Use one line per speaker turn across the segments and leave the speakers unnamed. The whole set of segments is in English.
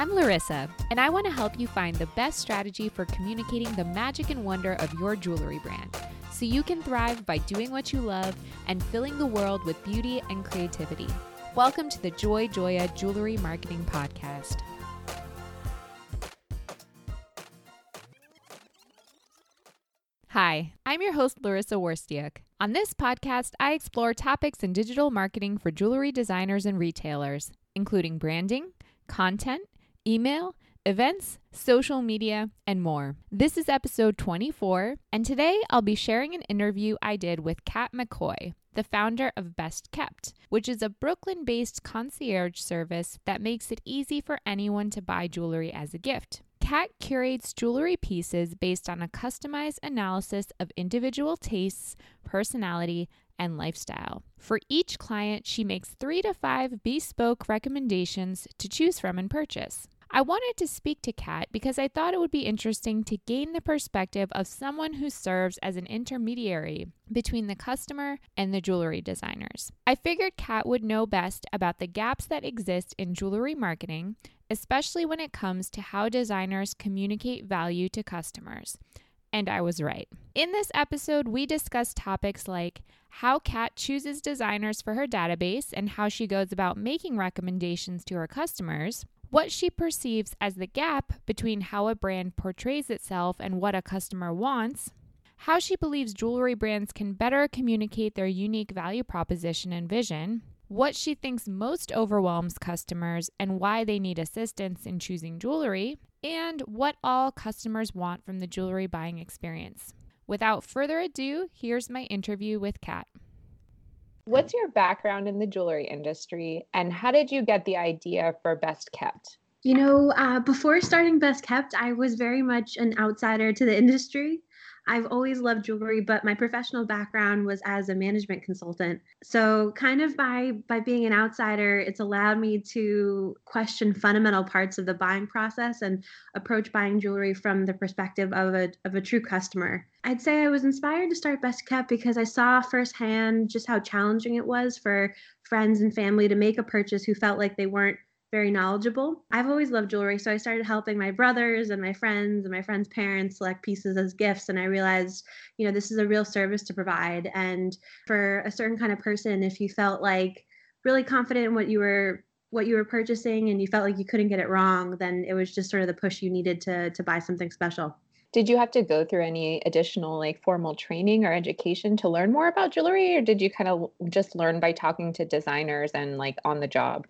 I'm Larissa, and I want to help you find the best strategy for communicating the magic and wonder of your jewelry brand so you can thrive by doing what you love and filling the world with beauty and creativity. Welcome to the Joy Joya Jewelry Marketing Podcast. Hi, I'm your host, Larissa Worstiuk. On this podcast, I explore topics in digital marketing for jewelry designers and retailers, including branding, content, email, events, social media, and more. This is episode 24, and today I'll be sharing an interview I did with Kat McCoy, the founder of Best Kept, which is a Brooklyn based concierge service that makes it easy for anyone to buy jewelry as a gift. Kat curates jewelry pieces based on a customized analysis of individual tastes, personality, and lifestyle. For each client, she makes three to five bespoke recommendations to choose from and purchase. I wanted to speak to Kat because I thought it would be interesting to gain the perspective of someone who serves as an intermediary between the customer and the jewelry designers. I figured Kat would know best about the gaps that exist in jewelry marketing, especially when it comes to how designers communicate value to customers. And I was right. In this episode, we discuss topics like how Kat chooses designers for her database and how she goes about making recommendations to her customers, what she perceives as the gap between how a brand portrays itself and what a customer wants, how she believes jewelry brands can better communicate their unique value proposition and vision, what she thinks most overwhelms customers and why they need assistance in choosing jewelry, and what all customers want from the jewelry buying experience. Without further ado, here's my interview with Kat. What's your background in the jewelry industry and how did you get the idea for Best Kept?
You know, uh, before starting Best Kept, I was very much an outsider to the industry. I've always loved jewelry, but my professional background was as a management consultant. So kind of by by being an outsider, it's allowed me to question fundamental parts of the buying process and approach buying jewelry from the perspective of a of a true customer. I'd say I was inspired to start Best Kept because I saw firsthand just how challenging it was for friends and family to make a purchase who felt like they weren't very knowledgeable. I've always loved jewelry, so I started helping my brothers and my friends and my friends' parents select pieces as gifts. And I realized, you know, this is a real service to provide. And for a certain kind of person, if you felt like really confident in what you were what you were purchasing and you felt like you couldn't get it wrong, then it was just sort of the push you needed to to buy something special.
Did you have to go through any additional like formal training or education to learn more about jewelry or did you kind of just learn by talking to designers and like on the job?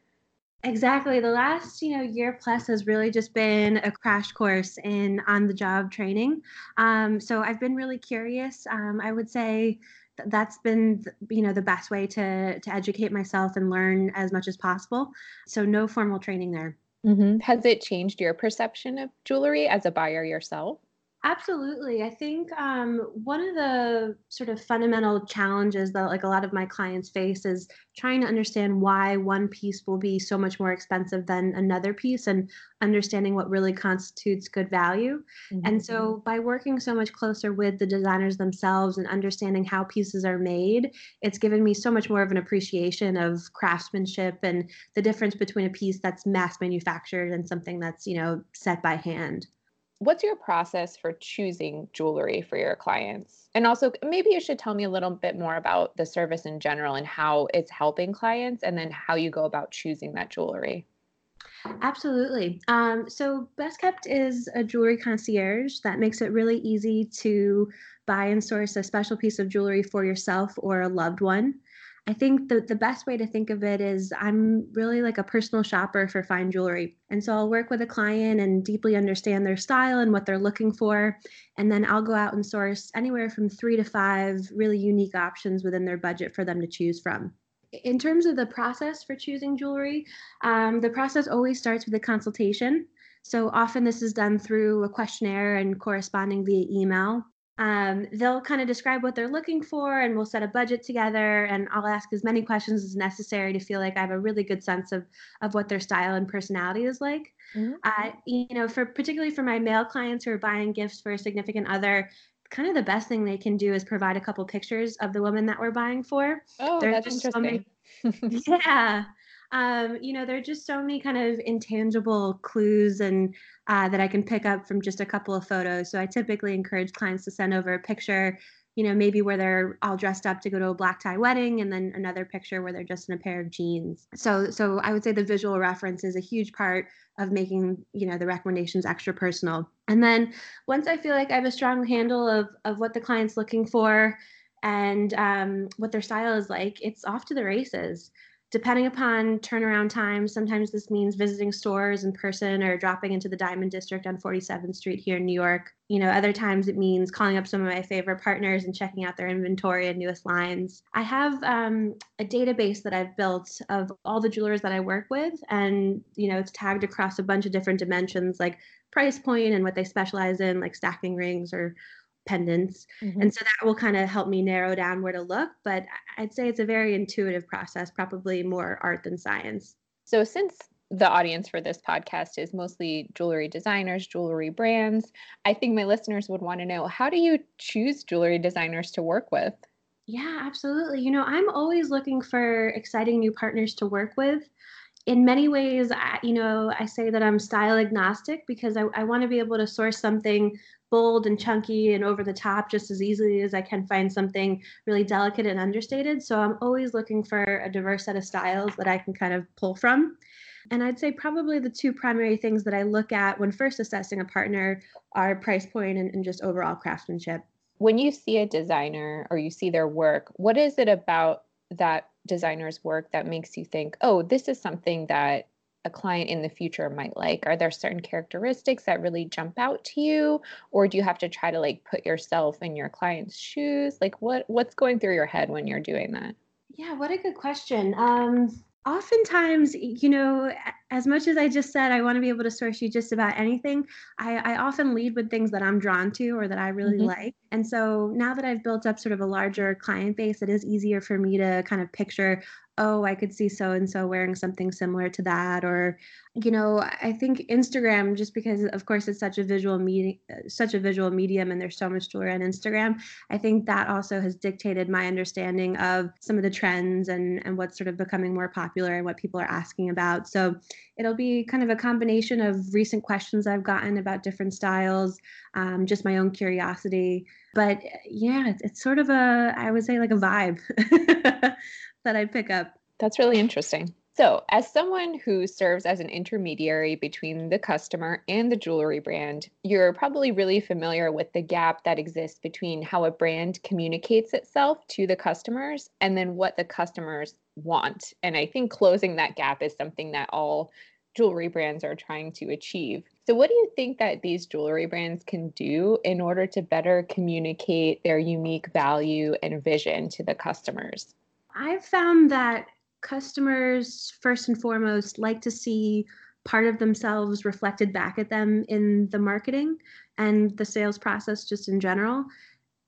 Exactly. The last, you know, year plus has really just been a crash course in on the job training. Um, so I've been really curious. Um, I would say that's been, you know, the best way to to educate myself and learn as much as possible. So no formal training there.
Mm-hmm. Has it changed your perception of jewelry as a buyer yourself?
Absolutely. I think um, one of the sort of fundamental challenges that like a lot of my clients face is trying to understand why one piece will be so much more expensive than another piece and understanding what really constitutes good value. Mm-hmm. And so by working so much closer with the designers themselves and understanding how pieces are made, it's given me so much more of an appreciation of craftsmanship and the difference between a piece that's mass manufactured and something that's, you know, set by hand
what's your process for choosing jewelry for your clients? And also, maybe you should tell me a little bit more about the service in general and how it's helping clients, and then how you go about choosing that jewelry.
Absolutely. Um, so, Best Kept is a jewelry concierge that makes it really easy to buy and source a special piece of jewelry for yourself or a loved one. I think the, the best way to think of it is I'm really like a personal shopper for fine jewelry. And so I'll work with a client and deeply understand their style and what they're looking for. And then I'll go out and source anywhere from three to five really unique options within their budget for them to choose from. In terms of the process for choosing jewelry, um, the process always starts with a consultation. So often this is done through a questionnaire and corresponding via email um, they'll kind of describe what they're looking for and we'll set a budget together and i'll ask as many questions as necessary to feel like i have a really good sense of of what their style and personality is like. Mm-hmm. uh, you know for particularly for my male clients who are buying gifts for a significant other kind of the best thing they can do is provide a couple pictures of the woman that we're buying for.
Oh There's that's interesting.
yeah um, you know, there are just so many kind of intangible clues and uh, that I can pick up from just a couple of photos. So I typically encourage clients to send over a picture you know, maybe where they're all dressed up to go to a black tie wedding and then another picture where they're just in a pair of jeans. So so I would say the visual reference is a huge part of making, you know, the recommendations extra personal. And then once I feel like I have a strong handle of of what the client's looking for and um, what their style is like, it's off to the races depending upon turnaround time, sometimes this means visiting stores in person or dropping into the Diamond District on 47th Street here in New York. You know, other times it means calling up some of my favorite partners and checking out their inventory and newest lines. I have um, a database that I've built of all the jewelers that I work with, and you know, it's tagged across a bunch of different dimensions like price point and what they specialize in, like stacking rings or pendants. Mm-hmm. And so that will kind of help me narrow down where to look. But I'd say it's a very intuitive process, probably more art than science.
So, since the audience for this podcast is mostly jewelry designers, jewelry brands, I think my listeners would want to know how do you choose jewelry designers to work with?
Yeah, absolutely. You know, I'm always looking for exciting new partners to work with in many ways, I, you know, I say that I'm style agnostic because I, I want to be able to source something bold and chunky and over the top just as easily as I can find something really delicate and understated. So I'm always looking for a diverse set of styles that I can kind of pull from. And I'd say probably the two primary things that I look at when first assessing a partner are price point and, and just overall craftsmanship.
When you see a designer or you see their work, what is it about that designer's work that makes you think, oh, this is something that a client in the future might like? Are there certain characteristics that really jump out to you or do you have to try to like put yourself in your client's shoes? Like what what's going through your head when you're doing that?
Yeah, what a good question. Um oftentimes, you know, as much as I just said, I want to be able to source you just about anything, I, I often lead with things that I'm drawn to or that I really mm-hmm. like. And so now that I've built up sort of a larger client base, it is easier for me to kind of picture, oh, I could see so and so wearing something similar to that. Or, you know, I think Instagram, just because of course it's such a visual medium, such a visual medium, and there's so much jewelry on Instagram. I think that also has dictated my understanding of some of the trends and and what's sort of becoming more popular and what people are asking about. So it'll be kind of a combination of recent questions I've gotten about different styles, um, just my own curiosity. But yeah, it's sort of a, I would say like a vibe that I pick up.
That's really interesting. So, as someone who serves as an intermediary between the customer and the jewelry brand, you're probably really familiar with the gap that exists between how a brand communicates itself to the customers and then what the customers want. And I think closing that gap is something that all jewelry brands are trying to achieve. So, what do you think that these jewelry brands can do in order to better communicate their unique value and vision to the customers?
I've found that customers, first and foremost, like to see part of themselves reflected back at them in the marketing and the sales process just in general.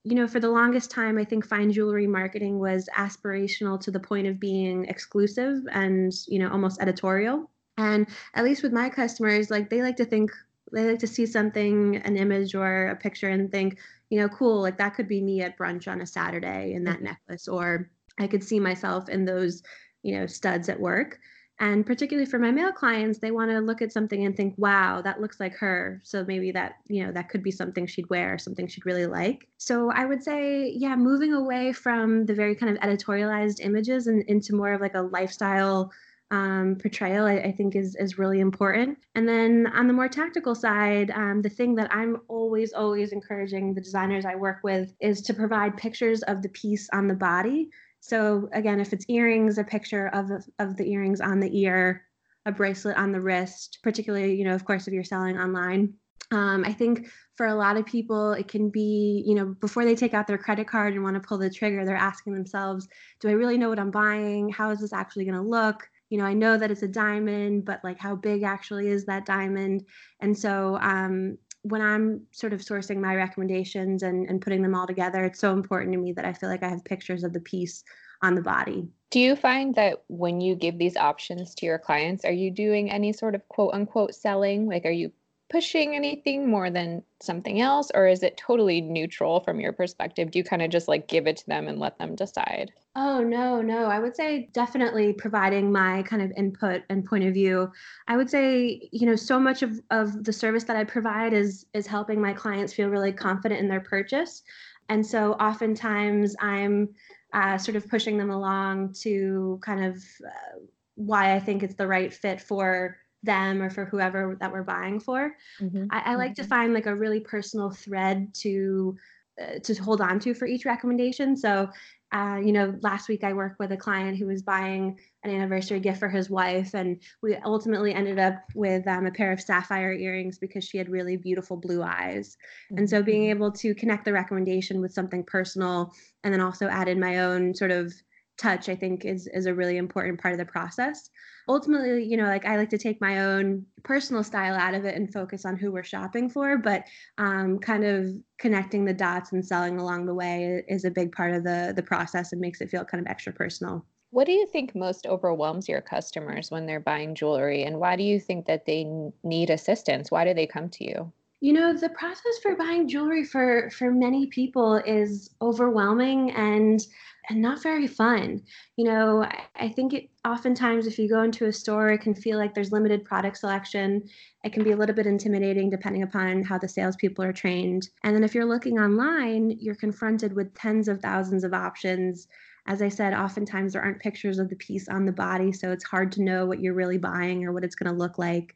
You know, for the longest time, I think fine jewelry marketing was aspirational to the point of being exclusive and, you know, almost editorial. And at least with my customers, like they like to think, they like to see something, an image or a picture, and think, you know, cool, like that could be me at brunch on a Saturday in that mm-hmm. necklace, or I could see myself in those, you know, studs at work. And particularly for my male clients, they want to look at something and think, wow, that looks like her. So maybe that, you know, that could be something she'd wear, something she'd really like. So I would say, yeah, moving away from the very kind of editorialized images and into more of like a lifestyle um, portrayal, I, I, think is is really important. And then on the more tactical side, um, the thing that I'm always always encouraging the designers I work with is to provide pictures of the piece on the body so again, if it's earrings, a picture of of the earrings on the ear, a bracelet on the wrist, particularly, you know, of course, if you're selling online. Um, I think for a lot of people, it can be, you know, before they take out their credit card and want to pull the trigger, they're asking themselves, do I really know what I'm buying? How is this actually going to look? You know, I know that it's a diamond, but like how big actually is that diamond? And so um, when I'm sort of sourcing my recommendations and, and putting them all together, it's so important to me that I feel like I have pictures of the piece on the body.
Do you find that when you give these options to your clients, are you doing any sort of quote unquote selling? Like, are you pushing anything more than something else or is it totally neutral from your perspective? Do you kind of just like give it to them and let them decide?
Oh no no. I would say definitely providing my kind of input and point of view. I would say you know so much of, of the service that i provide is is helping my clients feel really confident in their purchase. And so oftentimes i'm uh, sort of pushing them along to kind of uh, why i think it's the right fit for them or for whoever that we're buying for. Mm-hmm. I, I, like mm-hmm. to find like a really personal thread to uh, to hold on to for each recommendation. So, uh, you know, last week I worked with a client who was buying an anniversary gift for his wife, and we ultimately ended up with um, a pair of sapphire earrings because she had really beautiful blue eyes. Mm-hmm. And so, being mm-hmm. able to connect the recommendation with something personal, and then also add in my own sort of touch i think is is a really important part of the process. Ultimately you know like i like to take my own personal style out of it and focus on who we're shopping for but um, kind of connecting the dots and selling along the way is a big part of the the process and makes it feel kind of extra personal.
What do you think most overwhelms your customers when they're buying jewelry and why do you think that they need assistance? Why do they come to you?
You know the process for buying jewelry for for many people is overwhelming and and not very fun. You know, I, think it oftentimes if you go into a store, it can feel like there's limited product selection. It can be a little bit intimidating depending upon how the salespeople are trained. And then if you're looking online, you're confronted with tens of thousands of options. As I said, oftentimes there aren't pictures of the piece on the body, so it's hard to know what you're really buying or what it's going to look like.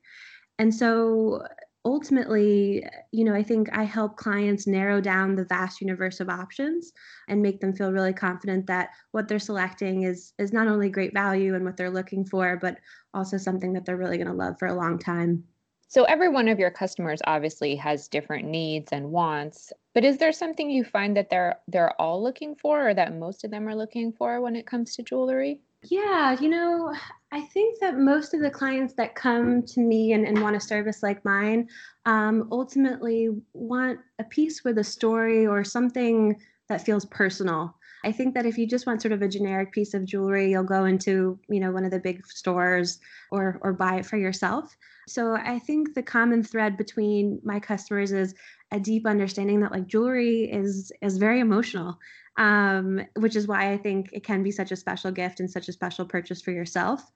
And so ultimately, you know, I think I help clients narrow down the vast universe of options and make them feel really confident that what they're selecting is is not only great value and what they're looking for, but also something that they're really going to love for a long time.
So every one of your customers obviously has different needs and wants, but is there something you find that they're they're all looking for or that most of them are looking for when it comes to jewelry?
Yeah, you know, I think that most of the clients that come to me and, and want a service like mine um, ultimately want a piece with a story or something that feels personal. I think that if you just want sort of a generic piece of jewelry, you'll go into, you know, one of the big stores or or buy it for yourself. So I think the common thread between my customers is a deep understanding that like jewelry is is very emotional um, which is why I think it can be such a special gift and such a special purchase for yourself.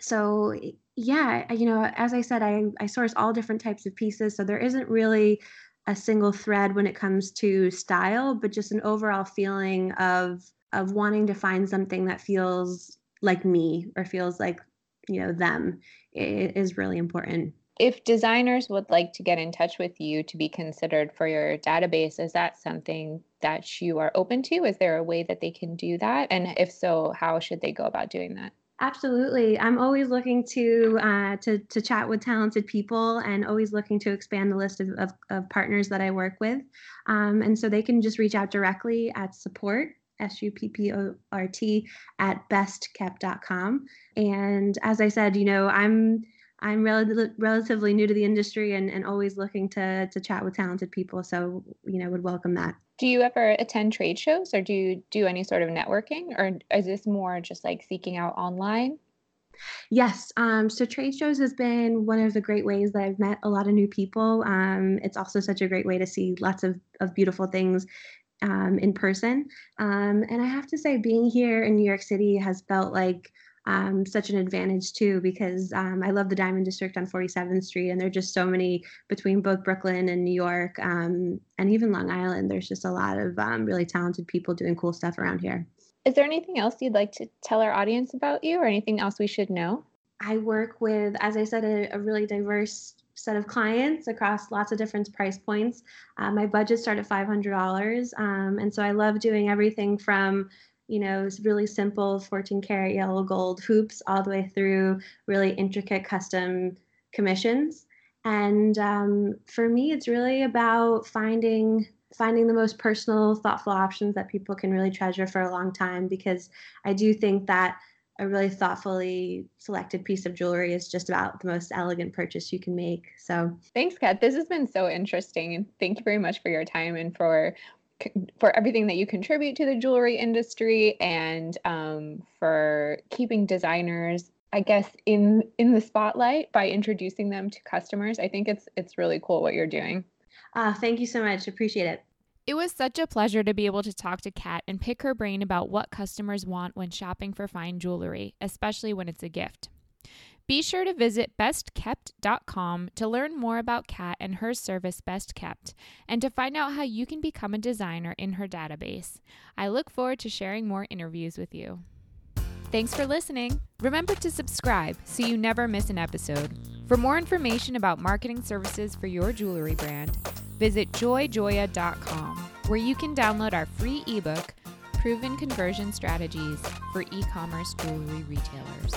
So, yeah, you know, as I said, I, I source all different types of pieces. So there isn't really a single thread when it comes to style, but just an overall feeling of of wanting to find something that feels like me or feels like you know them is really important
if designers would like to get in touch with you to be considered for your database, is that something that you are open to? Is there a way that they can do that? And if so, how should they go about doing that?
Absolutely. I'm always looking to uh, to to chat with talented people and always looking to expand the list of, of, of partners that I work with. Um, and so they can just reach out directly at support S-U-P-P-O-R-T at bestkept.com. And as I said, you know, I'm I'm rel- relatively new to the industry and, and always looking to to chat with talented people. So you know, would welcome that.
Do you ever attend trade shows or do you do any sort of networking, or is this more just like seeking out online?
Yes. Um, so trade shows has been one of the great ways that I've met a lot of new people. Um, it's also such a great way to see lots of, of beautiful things um, in person. Um, and I have to say, being here in New York City has felt like um, such an advantage too because um, I love the Diamond District on 47th Street, and there are just so many between both Brooklyn and New York, um, and even Long Island. There's just a lot of um, really talented people doing cool stuff around here.
Is there anything else you'd like to tell our audience about you, or anything else we should know?
I work with, as I said, a, a really diverse set of clients across lots of different price points. Uh, my budget started at $500, um, and so I love doing everything from you know, it's really simple 14 karat yellow gold hoops all the way through really intricate custom commissions. And um, for me, it's really about finding finding the most personal, thoughtful options that people can really treasure for a long time. Because I do think that a really thoughtfully selected piece of jewelry is just about the most elegant purchase you can make. So,
thanks, Kat. This has been so interesting. And thank you very much for your time and for for everything that you contribute to the jewelry industry and um, for keeping designers
I guess in in the spotlight by introducing them to customers. I think it's it's really cool what you're doing.
Uh, thank you so much. Appreciate it.
It was such a pleasure to be able to talk to Kat and pick her brain about what customers want when shopping for fine jewelry, especially when it's a gift. Be sure to visit bestkept.com to learn more about Kat and her service Best Kept and to find out how you can become a designer in her database. I look forward to sharing more interviews with you. Thanks for listening. Remember to subscribe so you never miss an episode. For more information about marketing services for your jewelry brand, visit joyjoya.com, where you can download our free ebook, Proven Conversion Strategies for E commerce jewelry retailers.